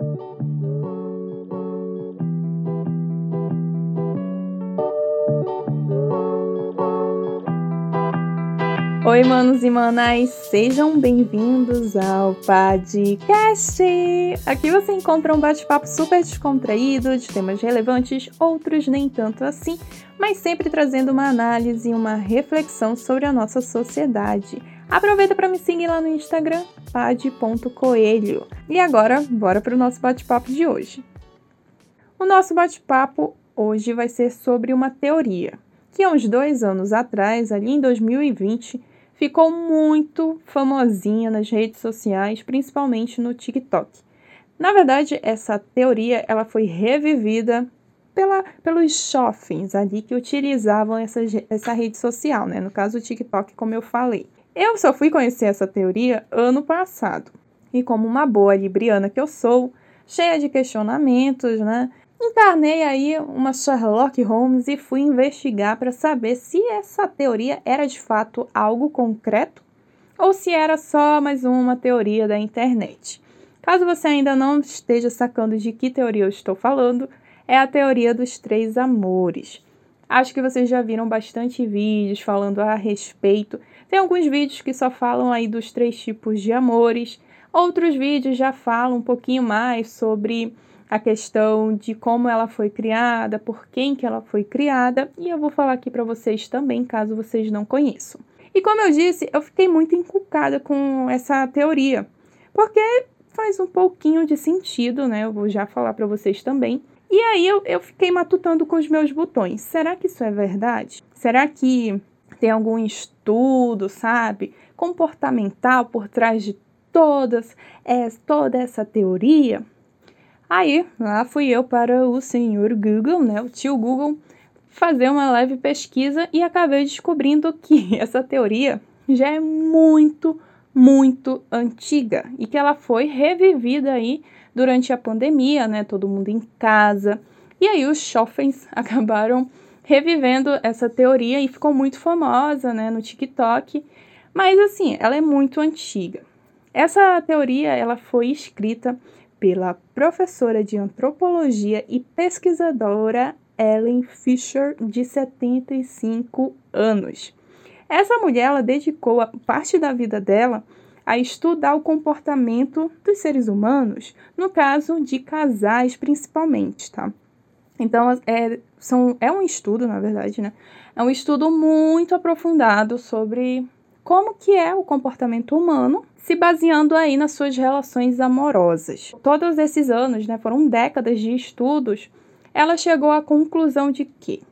Oi, manos e manas, sejam bem-vindos ao podcast. Aqui você encontra um bate-papo super descontraído de temas relevantes, outros nem tanto assim, mas sempre trazendo uma análise e uma reflexão sobre a nossa sociedade. Aproveita para me seguir lá no Instagram, pad.coelho. E agora, bora para o nosso bate-papo de hoje. O nosso bate-papo hoje vai ser sobre uma teoria que há uns dois anos atrás, ali em 2020, ficou muito famosinha nas redes sociais, principalmente no TikTok. Na verdade, essa teoria ela foi revivida pela, pelos shoppings ali que utilizavam essa, essa rede social, né? No caso, o TikTok, como eu falei. Eu só fui conhecer essa teoria ano passado. E como uma boa libriana que eu sou, cheia de questionamentos, né? Encarnei aí uma Sherlock Holmes e fui investigar para saber se essa teoria era de fato algo concreto ou se era só mais uma teoria da internet. Caso você ainda não esteja sacando de que teoria eu estou falando, é a teoria dos três amores. Acho que vocês já viram bastante vídeos falando a respeito. Tem alguns vídeos que só falam aí dos três tipos de amores, outros vídeos já falam um pouquinho mais sobre a questão de como ela foi criada, por quem que ela foi criada, e eu vou falar aqui para vocês também, caso vocês não conheçam. E como eu disse, eu fiquei muito encucada com essa teoria, porque faz um pouquinho de sentido, né? Eu vou já falar para vocês também. E aí eu, eu fiquei matutando com os meus botões. Será que isso é verdade? Será que tem algum estudo, sabe, comportamental por trás de todas, é, toda essa teoria? Aí, lá fui eu para o senhor Google, né, o tio Google, fazer uma leve pesquisa e acabei descobrindo que essa teoria já é muito, muito antiga e que ela foi revivida aí durante a pandemia, né, todo mundo em casa. E aí os shoppings acabaram revivendo essa teoria e ficou muito famosa, né, no TikTok. Mas assim, ela é muito antiga. Essa teoria, ela foi escrita pela professora de antropologia e pesquisadora Ellen Fisher, de 75 anos. Essa mulher ela dedicou parte da vida dela a estudar o comportamento dos seres humanos, no caso de casais principalmente, tá? Então, é, são, é um estudo, na verdade, né? É um estudo muito aprofundado sobre como que é o comportamento humano se baseando aí nas suas relações amorosas. Todos esses anos, né, foram décadas de estudos, ela chegou à conclusão de que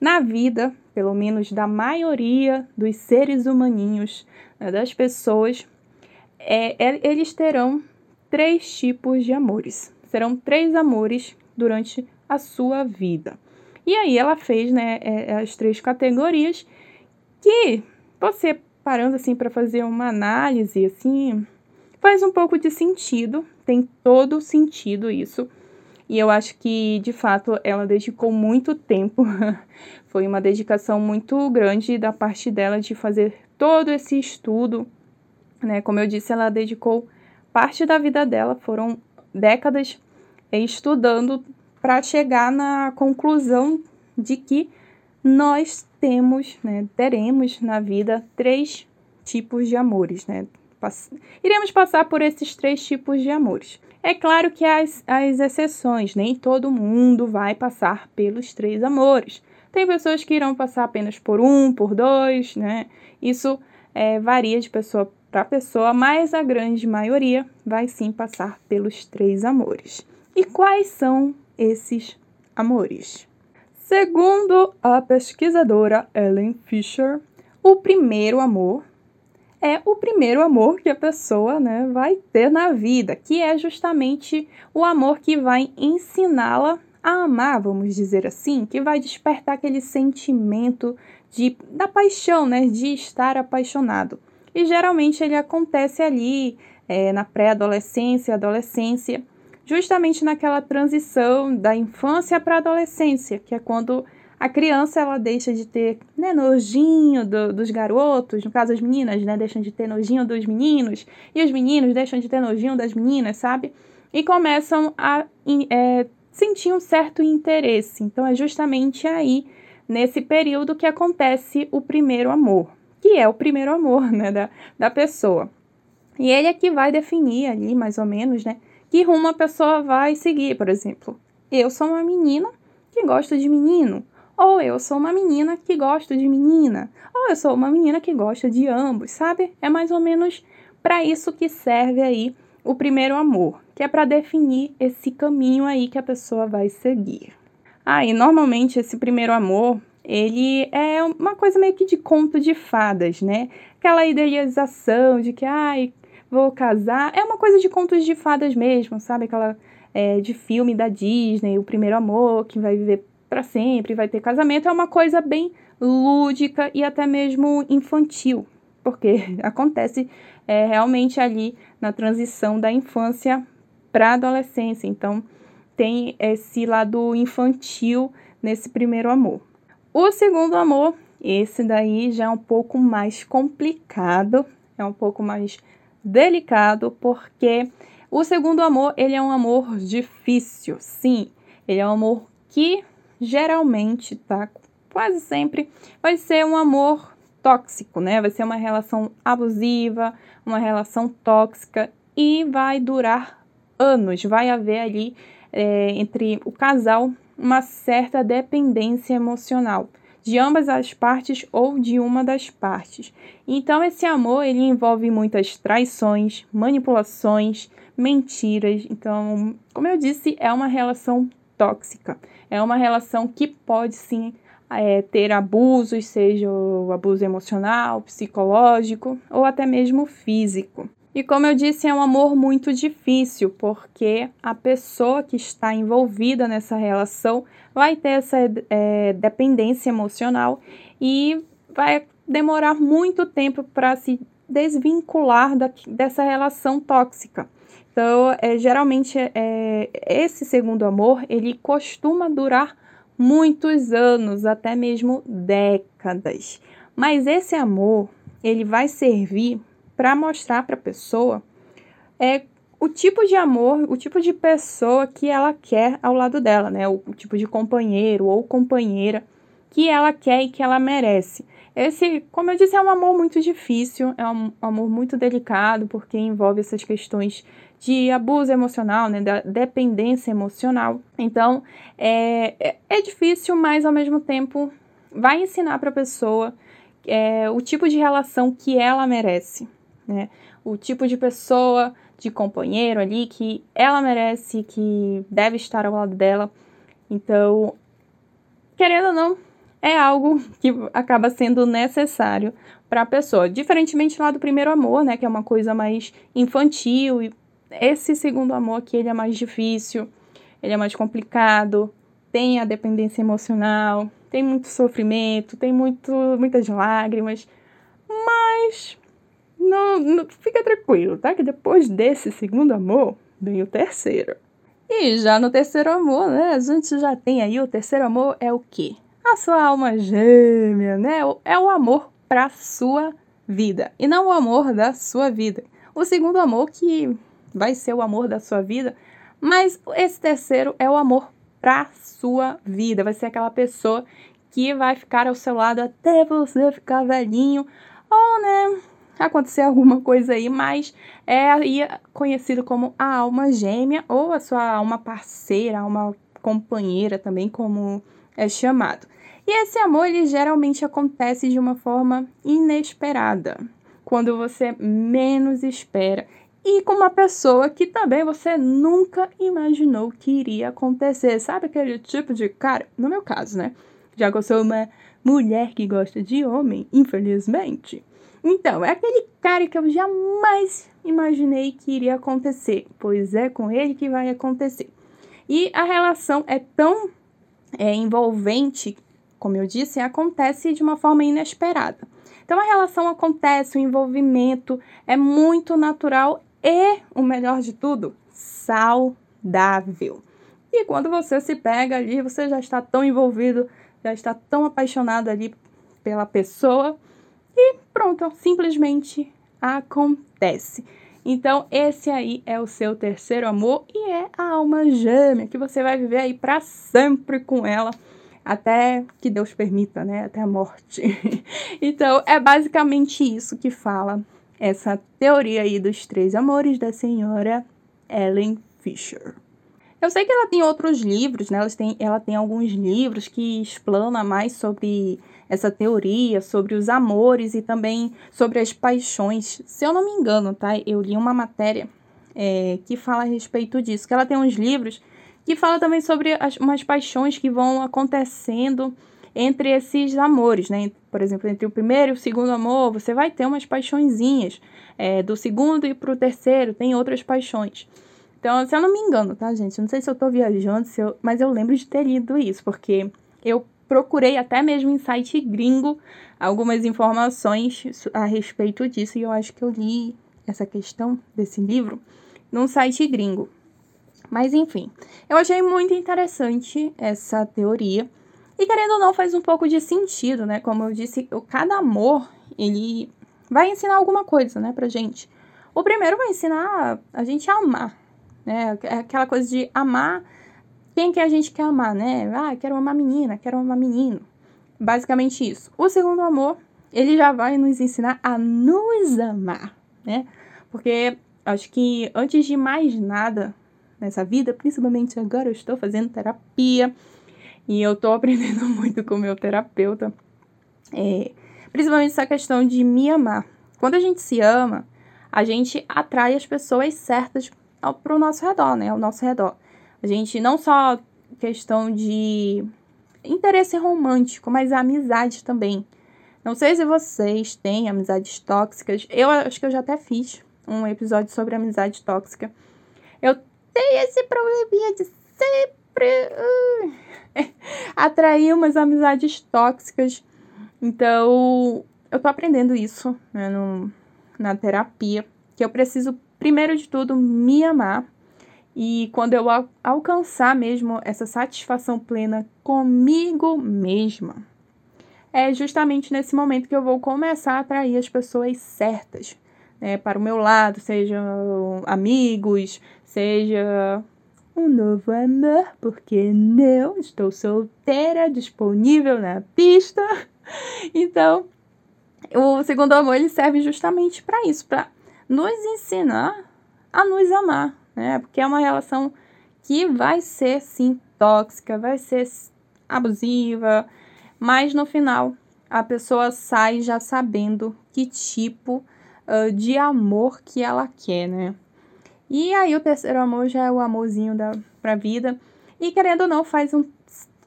na vida, pelo menos da maioria dos seres humaninhos, né, das pessoas, é, é, eles terão três tipos de amores. Serão três amores durante a sua vida. E aí ela fez né, é, as três categorias que você parando assim para fazer uma análise assim, faz um pouco de sentido, tem todo sentido isso. E eu acho que, de fato, ela dedicou muito tempo. Foi uma dedicação muito grande da parte dela de fazer todo esse estudo. Né? Como eu disse, ela dedicou parte da vida dela, foram décadas estudando para chegar na conclusão de que nós temos, né, teremos na vida três tipos de amores, né? Pass iremos passar por esses três tipos de amores. É claro que as, as exceções, nem todo mundo vai passar pelos três amores. Tem pessoas que irão passar apenas por um, por dois, né? Isso é, varia de pessoa para pessoa, mas a grande maioria vai sim passar pelos três amores. E quais são esses amores? Segundo a pesquisadora Ellen Fisher, o primeiro amor é o primeiro amor que a pessoa né, vai ter na vida, que é justamente o amor que vai ensiná-la a amar, vamos dizer assim, que vai despertar aquele sentimento de, da paixão, né, de estar apaixonado. E geralmente ele acontece ali é, na pré-adolescência, adolescência, justamente naquela transição da infância para a adolescência, que é quando a criança ela deixa de ter né, nojinho do, dos garotos, no caso as meninas, né, deixam de ter nojinho dos meninos, e os meninos deixam de ter nojinho das meninas, sabe? e começam a é, sentir um certo interesse. Então é justamente aí, nesse período, que acontece o primeiro amor, que é o primeiro amor né, da, da pessoa. E ele é que vai definir ali, mais ou menos, né, que rumo a pessoa vai seguir. Por exemplo, eu sou uma menina que gosta de menino. Ou eu sou uma menina que gosta de menina. Ou eu sou uma menina que gosta de ambos, sabe? É mais ou menos para isso que serve aí o primeiro amor, que é para definir esse caminho aí que a pessoa vai seguir. Ah, e normalmente esse primeiro amor, ele é uma coisa meio que de conto de fadas, né? Aquela idealização de que, ai, vou casar. É uma coisa de contos de fadas mesmo, sabe? Aquela é, de filme da Disney, o primeiro amor que vai viver para sempre, vai ter casamento. É uma coisa bem lúdica e até mesmo infantil, porque acontece é, realmente ali na transição da infância para a adolescência. Então, tem esse lado infantil nesse primeiro amor. O segundo amor, esse daí já é um pouco mais complicado, é um pouco mais delicado, porque o segundo amor, ele é um amor difícil, sim. Ele é um amor que geralmente, tá? Quase sempre vai ser um amor tóxico, né? Vai ser uma relação abusiva, uma relação tóxica e vai durar anos. Vai haver ali é, entre o casal uma certa dependência emocional de ambas as partes ou de uma das partes. Então esse amor ele envolve muitas traições, manipulações, mentiras. Então, como eu disse, é uma relação tóxica. É uma relação que pode sim é, ter abusos, seja o abuso emocional, psicológico ou até mesmo físico. E como eu disse, é um amor muito difícil, porque a pessoa que está envolvida nessa relação vai ter essa é, dependência emocional e vai demorar muito tempo para se desvincular da, dessa relação tóxica. Então, é, geralmente, é, esse segundo amor, ele costuma durar muitos anos, até mesmo décadas. Mas esse amor, ele vai servir para mostrar para a pessoa é o tipo de amor, o tipo de pessoa que ela quer ao lado dela, né? O, tipo de companheiro ou companheira que ela quer e que ela merece. Esse, como eu disse, é um amor muito difícil, é um amor muito delicado, porque envolve essas questões de abuso emocional, né, da dependência emocional. Então, é, é, é difícil, mas ao mesmo tempo vai ensinar para a pessoa é, o tipo de relação que ela merece né? O tipo de pessoa, de companheiro ali que ela merece, que deve estar ao lado dela. Então, querendo ou não, é algo que acaba sendo necessário para a pessoa. Diferentemente lá do primeiro amor, né, que é uma coisa mais infantil, e esse segundo amor aqui ele é mais difícil, ele é mais complicado, tem a dependência emocional, tem muito sofrimento, tem muito, muitas lágrimas, mas não, não, fica tranquilo, tá? Que depois desse segundo amor, vem o terceiro. E já no terceiro amor, né? A gente já tem aí o terceiro amor é o quê? A sua alma gêmea, né? É o amor pra sua vida e não o amor da sua vida. O segundo amor que vai ser o amor da sua vida, mas esse terceiro é o amor pra sua vida. Vai ser aquela pessoa que vai ficar ao seu lado até você ficar velhinho ou, né, acontecer alguma coisa aí, mas é aí conhecido como a alma gêmea ou a sua alma parceira, alma companheira também, como é chamado. E esse amor ele geralmente acontece de uma forma inesperada, quando você menos espera e com uma pessoa que também você nunca imaginou que iria acontecer. Sabe aquele tipo de cara? No meu caso, né? Já que eu sou uma mulher que gosta de homem, infelizmente. Então, é aquele cara que eu jamais imaginei que iria acontecer, pois é com ele que vai acontecer. E a relação é tão é, envolvente, como eu disse, acontece de uma forma inesperada. Então a relação acontece, o envolvimento é muito natural e, o melhor de tudo, saudável. E quando você se pega ali, você já está tão envolvido, já está tão apaixonado ali pela pessoa pronto, simplesmente acontece. Então, esse aí é o seu terceiro amor e é a alma gêmea que você vai viver aí para sempre com ela, até que Deus permita, né? Até a morte. então, é basicamente isso que fala essa teoria aí dos três amores da senhora Ellen Fisher. Eu sei que ela tem outros livros, né? Ela tem, ela tem alguns livros que explanam mais sobre essa teoria, sobre os amores e também sobre as paixões. Se eu não me engano, tá? Eu li uma matéria é, que fala a respeito disso, que ela tem uns livros que fala também sobre as, umas paixões que vão acontecendo entre esses amores, né? Por exemplo, entre o primeiro e o segundo amor, você vai ter umas paixõezinhas. É, do segundo e para o terceiro, tem outras paixões. Então, se eu não me engano, tá, gente? Não sei se eu tô viajando, se eu... mas eu lembro de ter lido isso, porque eu procurei até mesmo em site gringo algumas informações a respeito disso e eu acho que eu li essa questão desse livro num site gringo. Mas enfim, eu achei muito interessante essa teoria. E querendo ou não, faz um pouco de sentido, né? Como eu disse, cada amor, ele vai ensinar alguma coisa, né, pra gente. O primeiro vai ensinar a gente a amar, né? É aquela coisa de amar quem que a gente quer amar, né? Ah, quero amar menina, quero amar menino. Basicamente isso. O segundo amor, ele já vai nos ensinar a nos amar, né? Porque acho que antes de mais nada nessa vida, principalmente agora eu estou fazendo terapia e eu estou aprendendo muito com o meu terapeuta, é, principalmente essa questão de me amar. Quando a gente se ama, a gente atrai as pessoas certas para o nosso redor, né? Ao nosso redor. A gente não só questão de interesse romântico, mas amizade também. Não sei se vocês têm amizades tóxicas. Eu acho que eu já até fiz um episódio sobre amizade tóxica. Eu tenho esse probleminha de sempre uh, atrair umas amizades tóxicas. Então, eu tô aprendendo isso né, no, na terapia. Que eu preciso, primeiro de tudo, me amar e quando eu al alcançar mesmo essa satisfação plena comigo mesma, é justamente nesse momento que eu vou começar a atrair as pessoas certas né, para o meu lado, sejam amigos, seja um novo amor, porque não estou solteira, disponível na pista. Então, o segundo amor ele serve justamente para isso, para nos ensinar a nos amar, né? Porque é uma relação que vai ser sim tóxica, vai ser abusiva, mas no final a pessoa sai já sabendo que tipo uh, de amor que ela quer, né? E aí o terceiro amor já é o amorzinho da pra vida. E querendo ou não, faz um,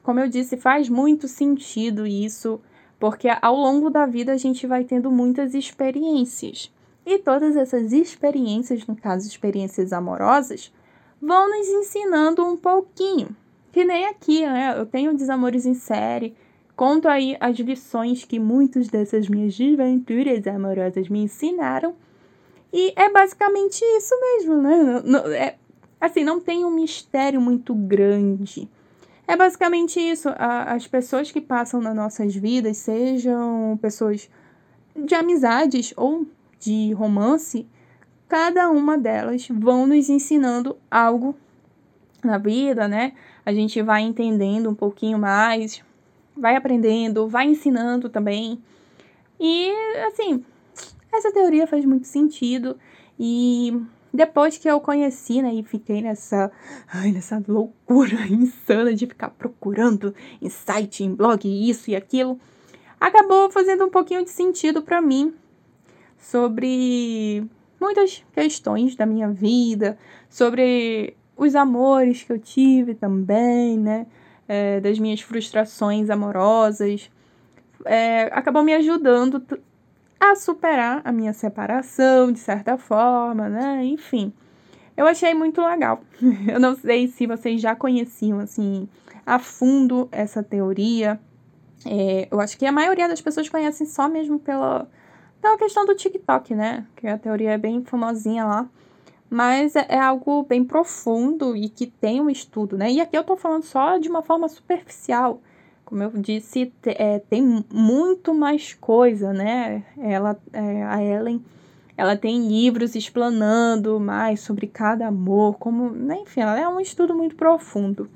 como eu disse, faz muito sentido isso, porque ao longo da vida a gente vai tendo muitas experiências. E todas essas experiências, no caso experiências amorosas, vão nos ensinando um pouquinho. Que nem aqui, né? Eu tenho Desamores em Série, conto aí as lições que muitas dessas minhas desventuras amorosas me ensinaram. E é basicamente isso mesmo, né? Não, é, assim, não tem um mistério muito grande. É basicamente isso. As pessoas que passam nas nossas vidas, sejam pessoas de amizades ou de romance, cada uma delas vão nos ensinando algo na vida, né? A gente vai entendendo um pouquinho mais, vai aprendendo, vai ensinando também. E assim, essa teoria faz muito sentido e depois que eu conheci, né, e fiquei nessa, ai, nessa loucura insana de ficar procurando em site, em blog, isso e aquilo, acabou fazendo um pouquinho de sentido para mim sobre muitas questões da minha vida, sobre os amores que eu tive também, né? É, das minhas frustrações amorosas. É, acabou me ajudando a superar a minha separação, de certa forma, né? Enfim, eu achei muito legal. Eu não sei se vocês já conheciam, assim, a fundo essa teoria. É, eu acho que a maioria das pessoas conhecem só mesmo pela então, a questão do TikTok, né? Que a teoria é bem famosinha lá. Mas é, é algo bem profundo e que tem um estudo, né? E aqui eu tô falando só de uma forma superficial. Como eu disse, é, tem muito mais coisa, né? Ela, é, a Ellen, ela tem livros explanando mais sobre cada amor, como, né, enfim, ela é um estudo muito profundo.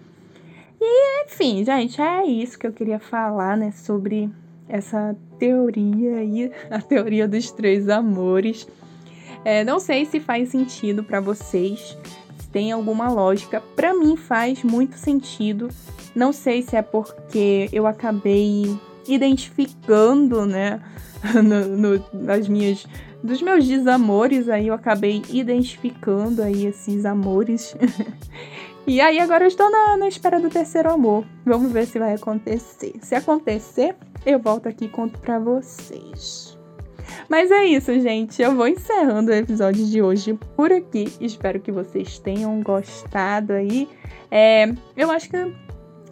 E, enfim, gente, é isso que eu queria falar, né, sobre essa teoria aí, a teoria dos três amores. É, não sei se faz sentido para vocês, se tem alguma lógica. Para mim faz muito sentido. Não sei se é porque eu acabei identificando, né, no, no, nas minhas dos meus desamores, aí eu acabei identificando aí esses amores. e aí agora eu estou na, na espera do terceiro amor. Vamos ver se vai acontecer. Se acontecer, eu volto aqui e conto pra vocês. Mas é isso, gente. Eu vou encerrando o episódio de hoje por aqui. Espero que vocês tenham gostado aí. É, eu acho que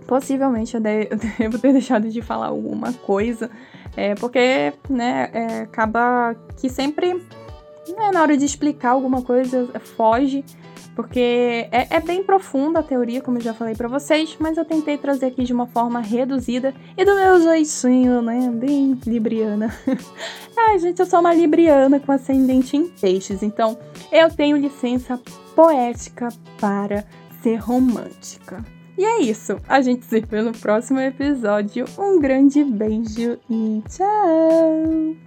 possivelmente eu devo ter deixado de falar alguma coisa é, porque, né, é, acaba que sempre, né, na hora de explicar alguma coisa, foge, porque é, é bem profunda a teoria, como eu já falei para vocês, mas eu tentei trazer aqui de uma forma reduzida e do meu jeitinho, né, bem libriana. Ai, gente, eu sou uma libriana com ascendente em peixes, então eu tenho licença poética para ser romântica. E é isso. A gente se vê no próximo episódio. Um grande beijo e tchau!